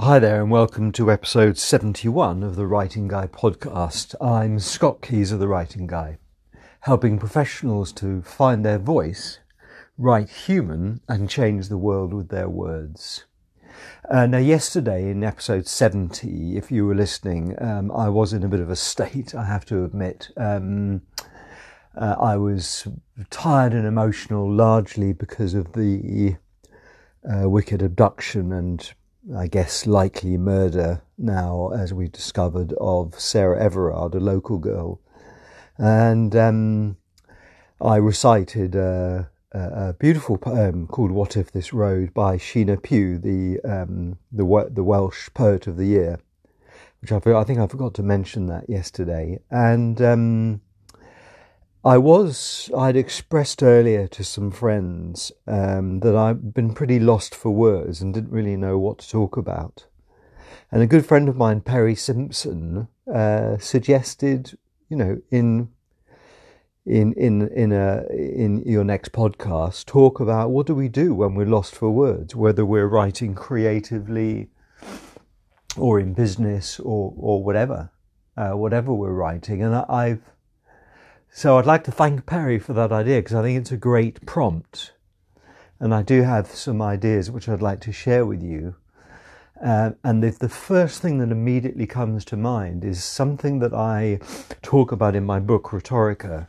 Hi there, and welcome to episode 71 of the Writing Guy podcast. I'm Scott Keyes of the Writing Guy, helping professionals to find their voice, write human, and change the world with their words. Uh, now, yesterday in episode 70, if you were listening, um, I was in a bit of a state, I have to admit. Um, uh, I was tired and emotional largely because of the uh, wicked abduction and I guess, likely murder now, as we've discovered, of Sarah Everard, a local girl. And um, I recited a, a, beautiful poem called "What If This Road" by Sheenagh Pugh, the um, the the Welsh poet of the year, which I, I think I forgot to mention that yesterday. And um, I was, I'd expressed earlier to some friends um, that I've been pretty lost for words and didn't really know what to talk about. And a good friend of mine, Perry Simpson, uh, suggested, you know, in in in in a in your next podcast, talk about what do we do when we're lost for words, whether we're writing creatively or in business or or whatever, uh, whatever we're writing. And I've so I'd like to thank Perry for that idea because I think it's a great prompt. And I do have some ideas which I'd like to share with you. Uh, and the, the first thing that immediately comes to mind is something that I talk about in my book, Rhetorica.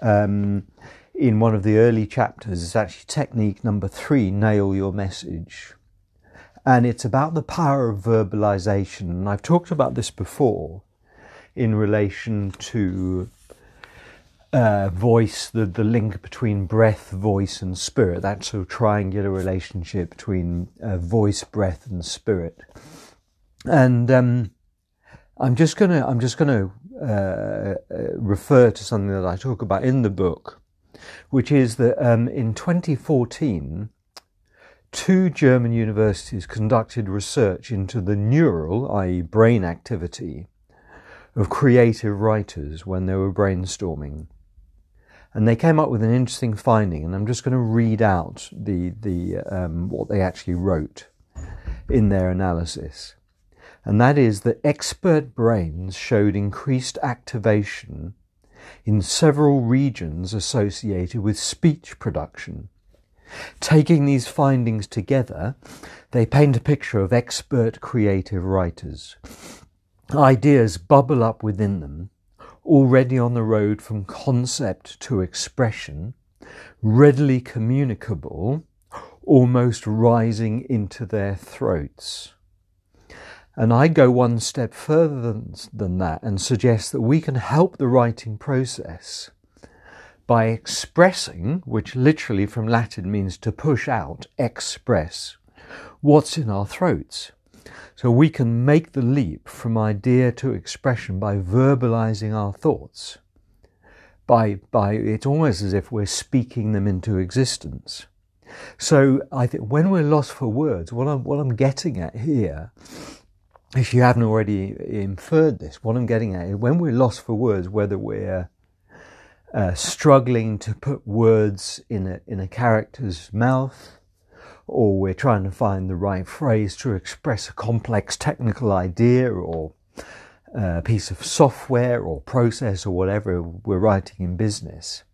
Um, in one of the early chapters, it's actually technique number three nail your message. And it's about the power of verbalization. And I've talked about this before in relation to uh, voice, the, the link between breath, voice, and spirit, that sort of triangular relationship between uh, voice, breath, and spirit. And um, I'm just gonna I'm just gonna uh, uh refer to something that I talk about in the book, which is that um, in 2014, two German universities conducted research into the neural, i.e., brain activity, of creative writers when they were brainstorming and they came up with an interesting finding, and I'm just going to read out the the um, what they actually wrote in their analysis, and that is that expert brains showed increased activation in several regions associated with speech production. Taking these findings together, they paint a picture of expert creative writers. Ideas bubble up within them already on the road from concept to expression, readily communicable, almost rising into their throats. And I go one step further than, than that and suggest that we can help the writing process by expressing, which literally from Latin means to push out, express, what's in our throats. So we can make the leap from idea to expression by verbalizing our thoughts. By, by, it's almost as if we're speaking them into existence. So I think when we're lost for words, what I'm, what I'm getting at here, if you haven't already inferred this, what I'm getting at is when we're lost for words, whether we're uh, struggling to put words in a, in a character's mouth, or we're trying to find the right phrase to express a complex technical idea or a piece of software or process or whatever we're writing in business,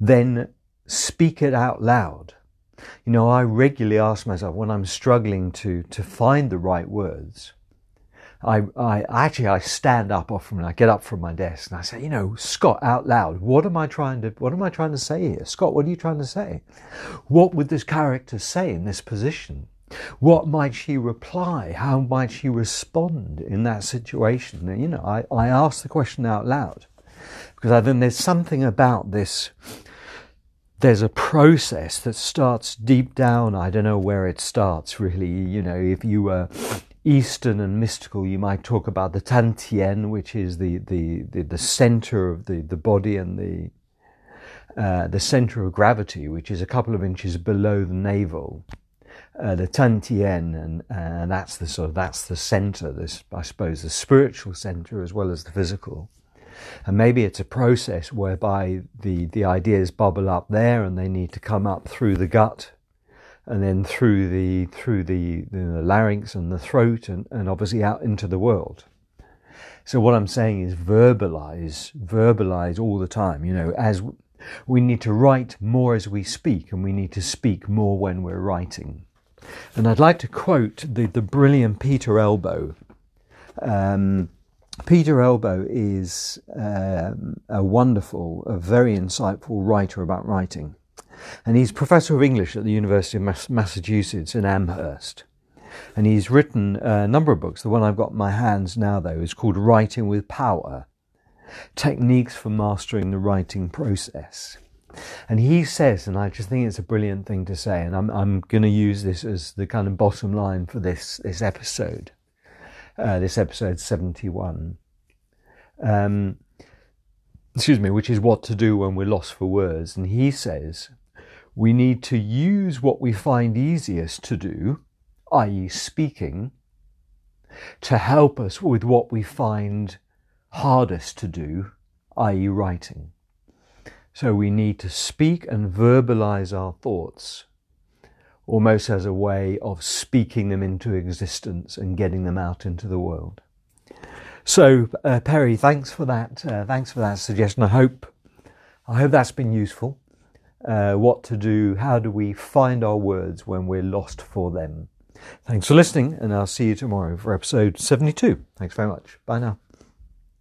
then speak it out loud. You know, I regularly ask myself when I'm struggling to, to find the right words, I, I actually I stand up often and I get up from my desk and I say, you know, Scott, out loud, what am I trying to what am I trying to say here? Scott, what are you trying to say? What would this character say in this position? What might she reply? How might she respond in that situation? And, you know, I, I ask the question out loud because I think there's something about this there's a process that starts deep down. I don't know where it starts really. You know, if you were Eastern and mystical, you might talk about the Tantien, which is the, the, the, the center of the, the body and the, uh, the center of gravity, which is a couple of inches below the navel. Uh, the Tantien, and, and that's the sort of, that's the center, this, I suppose, the spiritual center as well as the physical. And maybe it's a process whereby the, the ideas bubble up there and they need to come up through the gut and then through the through the, the larynx and the throat and, and obviously out into the world. So what I'm saying is verbalize, verbalize all the time. You know, as we need to write more as we speak, and we need to speak more when we're writing. And I'd like to quote the, the brilliant Peter Elbow. Um, Peter Elbow is um, a wonderful, a very insightful writer about writing. And he's professor of English at the University of Massachusetts in Amherst. And he's written a number of books. The one I've got in my hands now, though, is called Writing with Power Techniques for Mastering the Writing Process. And he says, and I just think it's a brilliant thing to say, and I'm, I'm going to use this as the kind of bottom line for this, this episode, uh, this episode 71. Um, excuse me, which is what to do when we're lost for words. And he says, we need to use what we find easiest to do, i.e., speaking, to help us with what we find hardest to do, i.e., writing. So we need to speak and verbalize our thoughts almost as a way of speaking them into existence and getting them out into the world. So, uh, Perry, thanks for that. Uh, thanks for that suggestion. I hope, I hope that's been useful uh, what to do, how do we find our words when we're lost for them. Thanks for listening, and I'll see you tomorrow for episode 72. Thanks very much. Bye now.